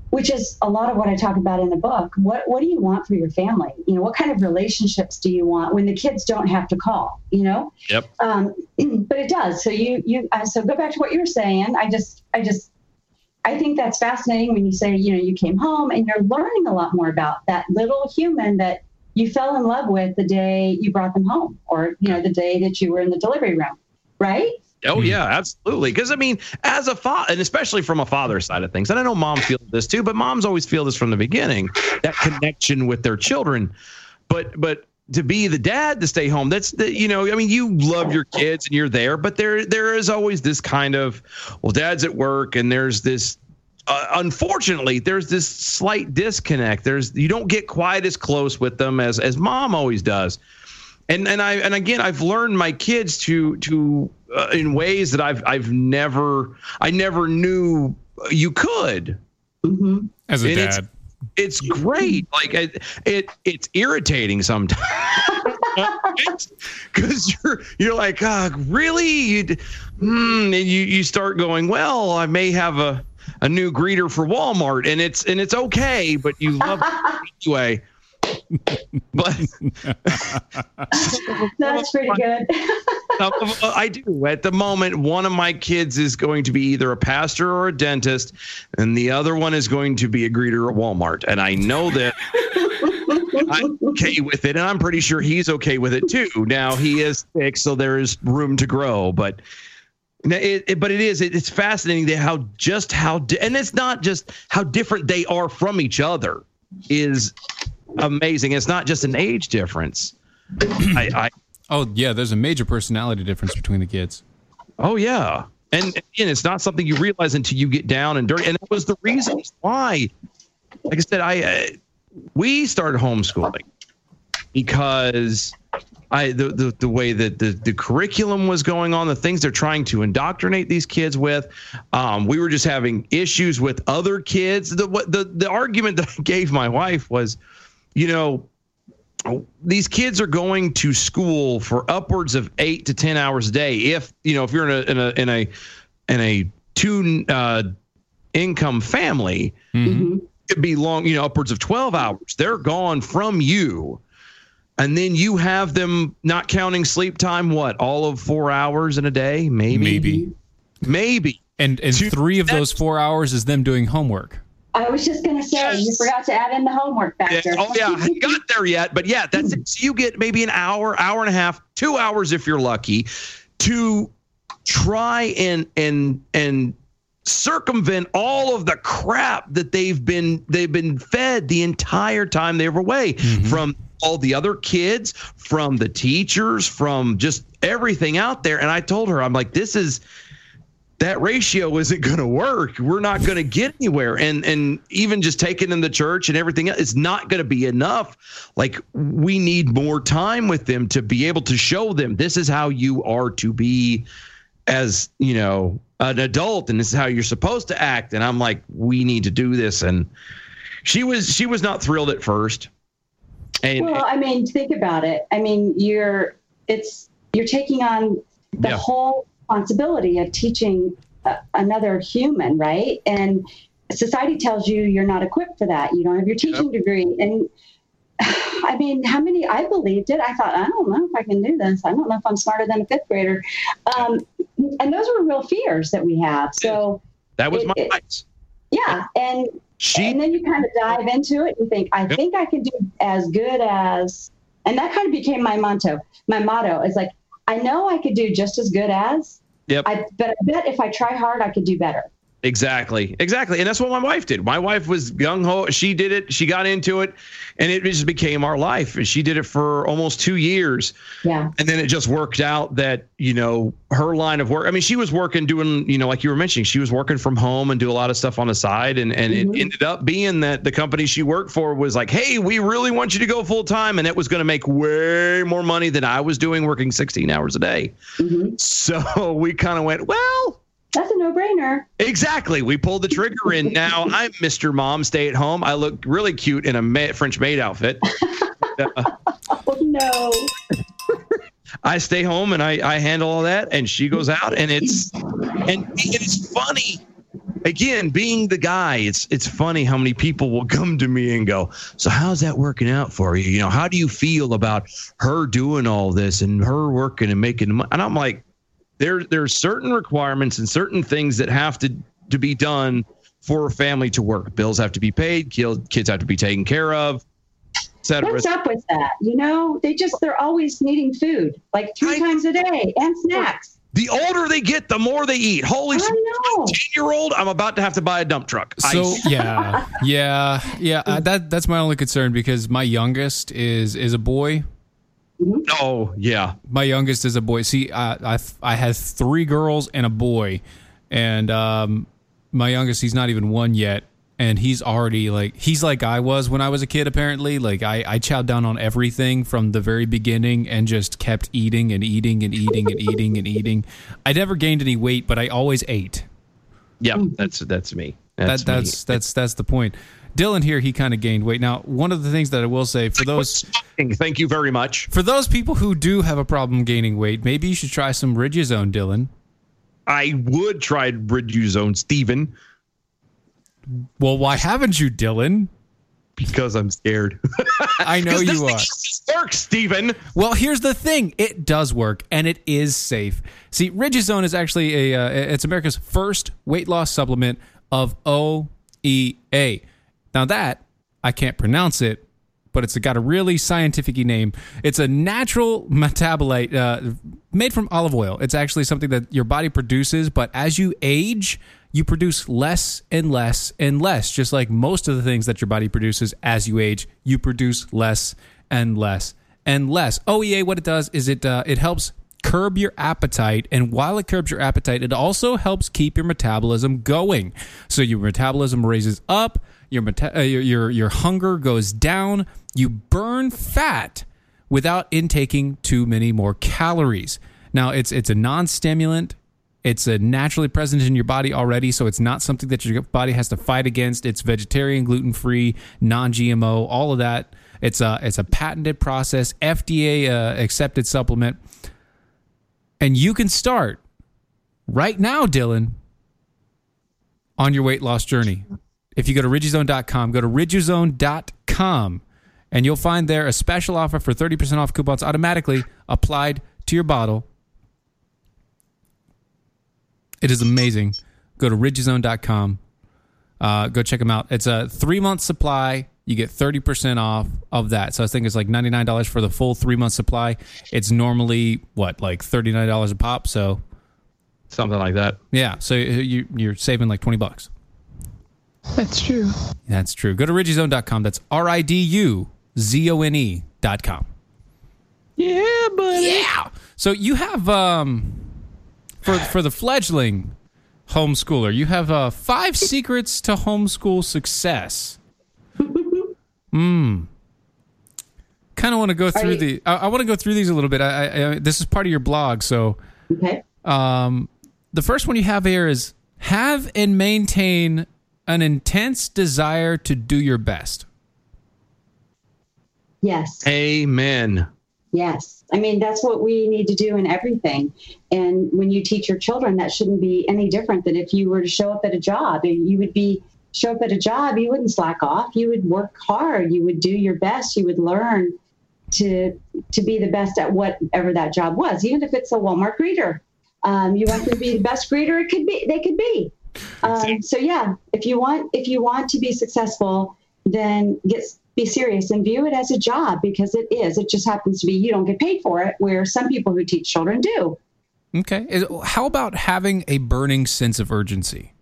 which is a lot of what I talk about in the book. What what do you want for your family? You know, what kind of relationships do you want when the kids don't have to call? You know, Yep. um, but it does. So you you uh, so go back to what you were saying. I just I just I think that's fascinating when you say you know you came home and you're learning a lot more about that little human that you fell in love with the day you brought them home, or you know the day that you were in the delivery room, right? Oh mm-hmm. yeah, absolutely. Because I mean, as a father, and especially from a father's side of things, and I know moms feel this too, but moms always feel this from the beginning that connection with their children. But but to be the dad to stay home, that's the you know, I mean, you love your kids and you're there, but there there is always this kind of well, dad's at work, and there's this. Uh, unfortunately, there's this slight disconnect. There's you don't get quite as close with them as as mom always does and and I and again I've learned my kids to to uh, in ways that I've I've never I never knew you could. As a And dad. It's great. Like it, it it's irritating sometimes because you're you're like, ah, really? You, hmm, and you you start going, well, I may have a a new greeter for Walmart, and it's and it's okay, but you love it anyway. But That's pretty good. Uh, I do. At the moment, one of my kids is going to be either a pastor or a dentist, and the other one is going to be a greeter at Walmart. And I know that I'm okay with it, and I'm pretty sure he's okay with it too. Now he is sick, so there is room to grow, but. It, it- but it is it, it's fascinating that how just how di- and it's not just how different they are from each other is amazing. It's not just an age difference. I, I Oh yeah, there's a major personality difference between the kids. Oh yeah, and again, it's not something you realize until you get down and dirty. And that was the reason why. Like I said, I uh, we started homeschooling because I the the, the way that the, the curriculum was going on, the things they're trying to indoctrinate these kids with. Um, we were just having issues with other kids. The what the the argument that I gave my wife was, you know, these kids are going to school for upwards of eight to ten hours a day. If you know, if you're in a in a in a in a two uh, income family, it'd be long. You know, upwards of twelve hours. They're gone from you, and then you have them not counting sleep time. What all of four hours in a day? Maybe. Maybe. Maybe. And and three of those four hours is them doing homework. I was just going to say, you forgot to add in the homework Yeah, factor. oh yeah, I haven't got there yet, but yeah, that's it. So you get maybe an hour, hour and a half, two hours if you're lucky, to try and and and circumvent all of the crap that they've been they've been fed the entire time they were away mm-hmm. from all the other kids, from the teachers, from just everything out there. And I told her, I'm like, this is that ratio isn't going to work. We're not going to get anywhere. And and even just taking in the church and everything else, it's not going to be enough. Like we need more time with them to be able to show them this is how you are to be as, you know, an adult and this is how you're supposed to act. And I'm like, we need to do this. And she was she was not thrilled at first. And well, I mean, think about it. I mean, you're it's you're taking on the Yeah. whole responsibility of teaching a, another human, right? And society tells you you're not equipped for that. You don't have your teaching degree, and I mean, how many? I believed it. I thought, I don't know if I can do this. I don't know if I'm smarter than a fifth grader. Um, and those were real fears that we have. So that was it- my it- yeah, and she, and then you kind of dive into it and think, I think I can do as good as, and that kind of became my motto. My motto is like, I know I could do just as good as, Yep. I, but I bet if I try hard, I could do better. Exactly. Exactly. And that's what my wife did. My wife was gung ho. She did it. She got into it and it just became our life. And she did it for almost two years. Yeah. And then it just worked out that, you know, her line of work. I mean, she was working doing, you know, like you were mentioning, she was working from home and do a lot of stuff on the side. And, and it mm-hmm. ended up being that the company she worked for was like, hey, we really want you to go full time. And it was going to make way more money than I was doing working 16 hours a day. Mm-hmm. So we kind of went, well, That's a no brainer. Exactly. We pulled the trigger and now I'm Mr. Mom, stay at home. I look really cute in a ma- French maid outfit. Uh, Oh, no. I stay home and I, I handle all that, and she goes out, and it's and it's funny. Again, being the guy, it's it's funny how many people will come to me and go, "So how's that working out for you? You know, how do you feel about her doing all this and her working and making?" Money? And I'm like, there there's certain requirements and certain things that have to to be done for a family to work. Bills have to be paid, kids have to be taken care of, etc. What's up with that? You know, they just they're always needing food like three I, times a day and snacks. The older they get, the more they eat. Holy ten year old, I'm about to have to buy a dump truck. So yeah, yeah, yeah. Uh, that that's my only concern because my youngest is is a boy. Oh yeah, my youngest is a boy. See, I I, I have three girls and a boy, and um, my youngest he's not even one yet, and he's already like he's like I was when I was a kid. Apparently, like I I chowed down on everything from the very beginning and just kept eating and eating and eating and eating and eating. I never gained any weight, but I always ate. Yeah, that's that's me. That's that, that's me. that's that's the point. Dylan here, he kind of gained weight. Now, one of the things that I will say for those, thank you very much. For those people who do have a problem gaining weight, maybe you should try some Riduzone, Dylan. I would try Riduzone, Stephen. Well, why haven't you, Dylan? Because I'm scared. I know you are. Works, Stephen. Well, here's the thing: it does work, and it is safe. See, Riduzone is actually a uh, it's America's first weight loss supplement of OEA. Now that I can't pronounce it, but it's got a really scientific name. It's a natural metabolite uh, made from olive oil. It's actually something that your body produces, but as you age, you produce less and less and less. Just like most of the things that your body produces as you age, you produce less and less and less. OEA, what it does is it uh, it helps curb your appetite, and while it curbs your appetite, it also helps keep your metabolism going. So your metabolism raises up, your meta- uh, your, your your hunger goes down, you burn fat without intaking too many more calories. Now it's it's a non-stimulant it's a naturally present in your body already, so it's not something that your body has to fight against. It's vegetarian, gluten free, non GMO, all of that. It's a it's a patented process, FDA uh, accepted supplement, and you can start right now, Dylan, on your weight loss journey. If you go to riduzone.com, go to riduzone.com, and you'll find there a special offer for 30% off coupons automatically applied to your bottle it is amazing. Go to riduzone.com. Uh, go check them out. It's a three month supply. You get 30% off of that. So I think it's like $99 for the full three month supply. It's normally, what, like $39 a pop? So something like that. Yeah. So you, you're saving like 20 bucks. That's true. That's true. Go to riduzone.com. That's R I D U Z O N E.com. Yeah, buddy. Yeah. So you have um for for the fledgling homeschooler, you have uh, five secrets to homeschool success. Hmm. Kind of want to go through you, the. I, I want to go through these a little bit. I, I, this is part of your blog, so. Okay. Um, the first one you have here is have and maintain an intense desire to do your best. Yes. Amen. Yes. I mean, that's what we need to do in everything. And when you teach your children, that shouldn't be any different than if you were to show up at a job. You would be show up at a job, you wouldn't slack off. You would work hard. You would do your best. You would learn to to be the best at whatever that job was, even if it's a Walmart greeter. Um, you want them to be the best greeter it could be. They could be. Um, so yeah, if you want if you want to be successful, then get be serious and view it as a job because it is. It just happens to be you don't get paid for it, where some people who teach children do. Okay. How about having a burning sense of urgency?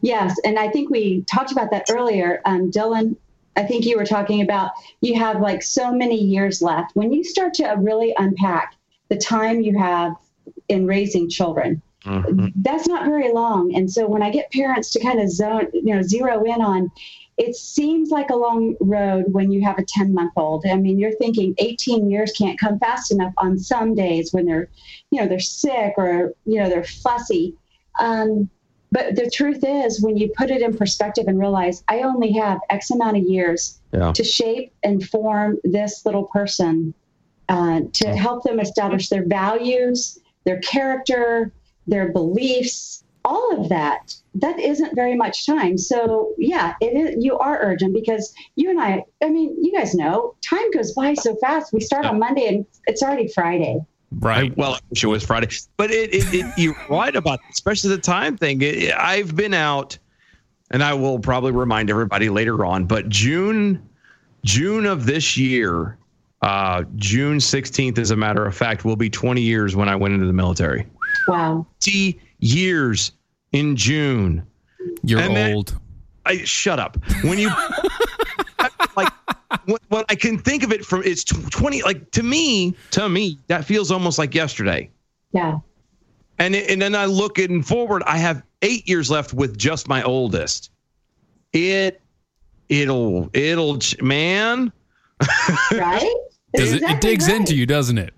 Yes. And I think we talked about that earlier. Um, Dylan, I think you were talking about you have like so many years left. When you start to really unpack the time you have in raising children, mm-hmm. that's not very long. And so when I get parents to kind of zone, you know, zero in on, it seems like a long road when you have a 10 month old. I mean, you're thinking 18 years can't come fast enough on some days when they're, you know, they're sick or, you know, they're fussy. Um, but the truth is, when you put it in perspective and realize I only have X amount of years yeah. to shape and form this little person, uh, to help them establish their values, their character, their beliefs, all of that. That isn't very much time. So yeah, it is. You are urgent because you and I. I mean, you guys know time goes by so fast. We start on Monday and it's already Friday. Right. well, I wish it was Friday, but it, it, it you're right about, especially the time thing. It, I've been out, and I will probably remind everybody later on. But June, June of this year, uh, June 16th, as a matter of fact, will be 20 years when I went into the military. Wow. 20 years in June. You're And then- old. I shut up. When you like when, when I can think of it from it's 20 like to me, to me that feels almost like yesterday. Yeah. And it, and then I look in forward, I have 8 years left with just my oldest. It it'll it'll man, Right? Does it, it digs right. into you, doesn't it?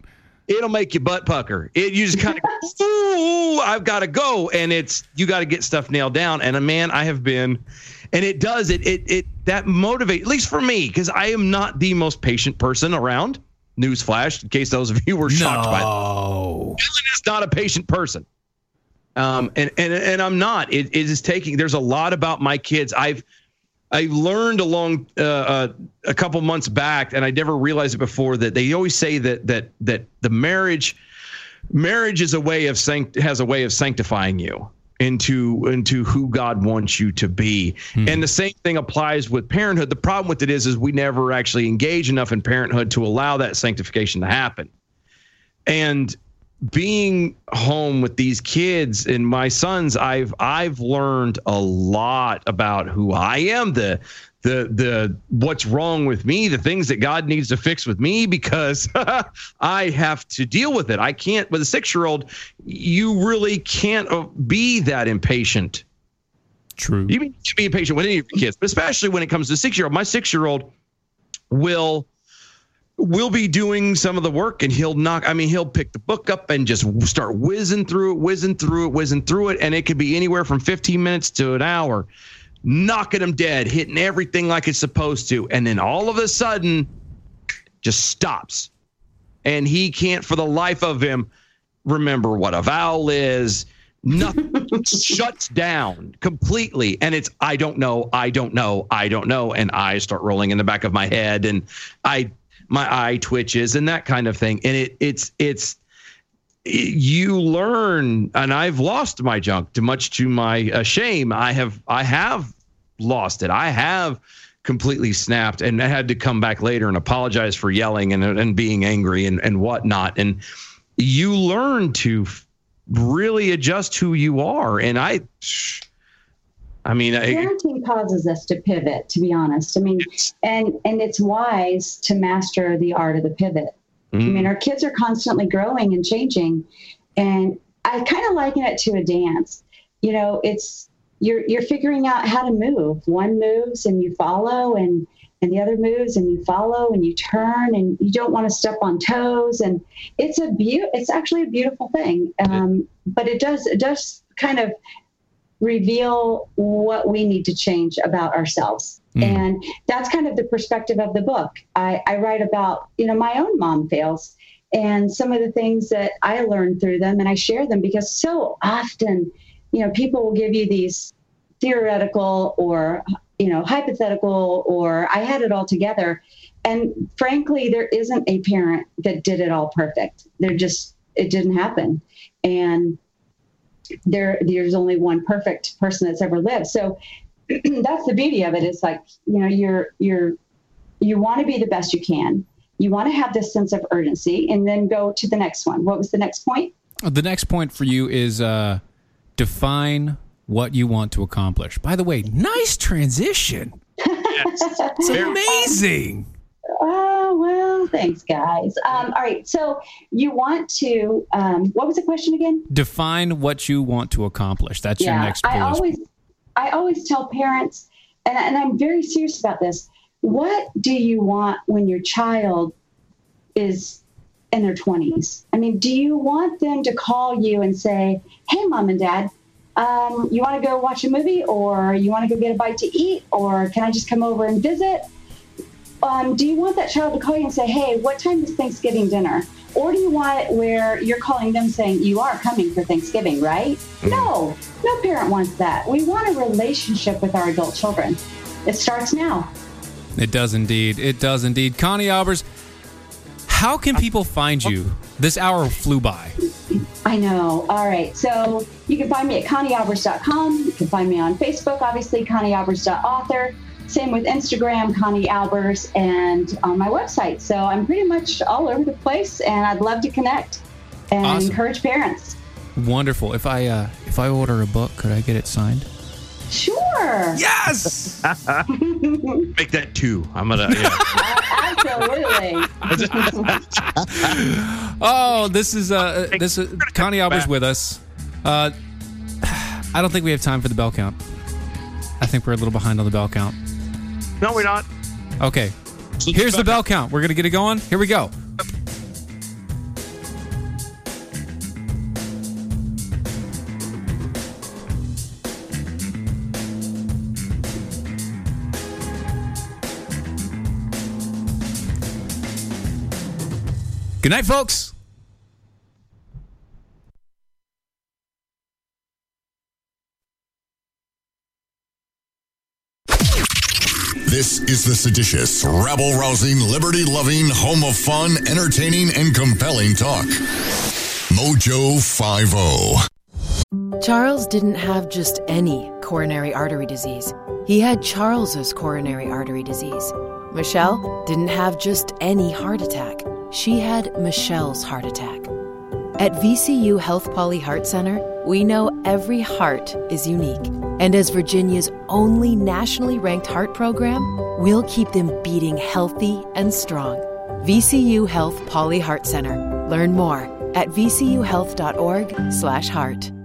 It'll make you butt pucker. It you just kind of ooh, I've got to go, and it's you got to get stuff nailed down. And a man, I have been, and it does it it it that motivate at least for me because I am not the most patient person around. Newsflash, in case those of you were shocked by No. Dylan is not a patient person. Um, and and and I'm not. It, it is taking. There's a lot about my kids. I've I learned along uh, uh, a couple months back, and I never realized it before that they always say that that that the marriage marriage is a way of sanct- has a way of sanctifying you into into who God wants you to be. And the same thing applies with parenthood. The problem with it is is we never actually engage enough in parenthood to allow that sanctification to happen. And being home with these kids and my sons, I've I've learned a lot about who I am, the the the what's wrong with me, the things that God needs to fix with me because I have to deal with it. I can't with a 6-year-old, you really can't uh, be that impatient. True. You need to be impatient with any of your kids, but especially when it comes to 6-year-old. My 6-year-old will will be doing some of the work and he'll knock i mean he'll pick the book up and just start whizzing through it whizzing through it whizzing through it. And it could be anywhere from 15 minutes to an hour knocking him dead hitting everything like it's supposed to. And then all of a sudden just stops. And he can't for the life of him remember what a vowel is. Nothing. Shuts down completely. And it's i don't know i don't know i don't know. And i start rolling in the back of my head. And i my eye twitches and that kind of thing. And it it's it's you learn and i've lost my junk to much to my uh, shame. I have i have lost it. I have completely snapped and I had to come back later and apologize for yelling and, and being angry and, and whatnot. And you learn to really adjust who you are. And i i mean I, parenting causes us to pivot to be honest. I mean and and it's wise to master the art of the pivot. I mean our kids are constantly growing and changing and i kind of liken it to a dance. You know it's you're you're figuring out how to move. One moves and you follow and and the other moves and you follow and you turn and you don't want to step on toes and it's a beau- it's actually a beautiful thing. Um, but it does it does kind of reveal what we need to change about ourselves. Hmm. And that's kind of the perspective of the book. I, I write about, you know, my own mom fails and some of the things that I learned through them and I share them because so often, you know, people will give you these theoretical or, you know, hypothetical or I had it all together. And frankly, there isn't a parent that did it all perfect. There just, it didn't happen. And there there's only one perfect person that's ever lived so that's the beauty of it it's like you know you're you're you want to be the best you can you want to have this sense of urgency and then go to the next one what was the next point The next point for you is uh, define what you want to accomplish. By the way, nice transition. It's amazing. oh well thanks guys um, all right so you want to um, what was the question again Define what you want to accomplish. That's your next I always, I always tell parents, and, and I'm very serious about this. What do you want when your child is in their 20s? I mean, do you want them to call you and say, "Hey, mom and dad, um, you want to go watch a movie, or you want to go get a bite to eat, or can I just come over and visit?" Um, do you want that child to call you and say, hey, what time is Thanksgiving dinner? Or do you want it where you're calling them saying, you are coming for Thanksgiving, right? No, no parent wants that. We want a relationship with our adult children. It starts now. It does indeed. It does indeed. Connie Albers, how can people find you? This hour flew by. I know. All right. So you can find me at conniealbers.com. You can find me on Facebook, obviously, conniealbers.author. Same with Instagram, Connie Albers, and on my website. So I'm pretty much all over the place, and I'd love to connect and Awesome. encourage parents. Wonderful. If I uh, if I order a book, could I get it signed? Sure. Yes. Make that two. I'm gonna. Yeah. Absolutely. Oh, this is uh this is Connie Albers with us. Uh, I don't think we have time for the bell count. I think we're a little behind on the bell count. No, we're not. Okay. Here's the bell count. We're gonna get it going. Here we go. Good night, folks. Is the seditious, rabble rousing, liberty loving, home of fun, entertaining, and compelling talk. Mojo oh. 50. Charles didn't have just any coronary artery disease. He had Charles's coronary artery disease. Michelle didn't have just any heart attack. She had Michelle's heart attack. At VCU Health Pauley Heart Center, we know every heart is unique. And as Virginia's only nationally ranked heart program, we'll keep them beating healthy and strong. VCU Health Pauley Heart Center. Learn more at vcuhealth.org/heart.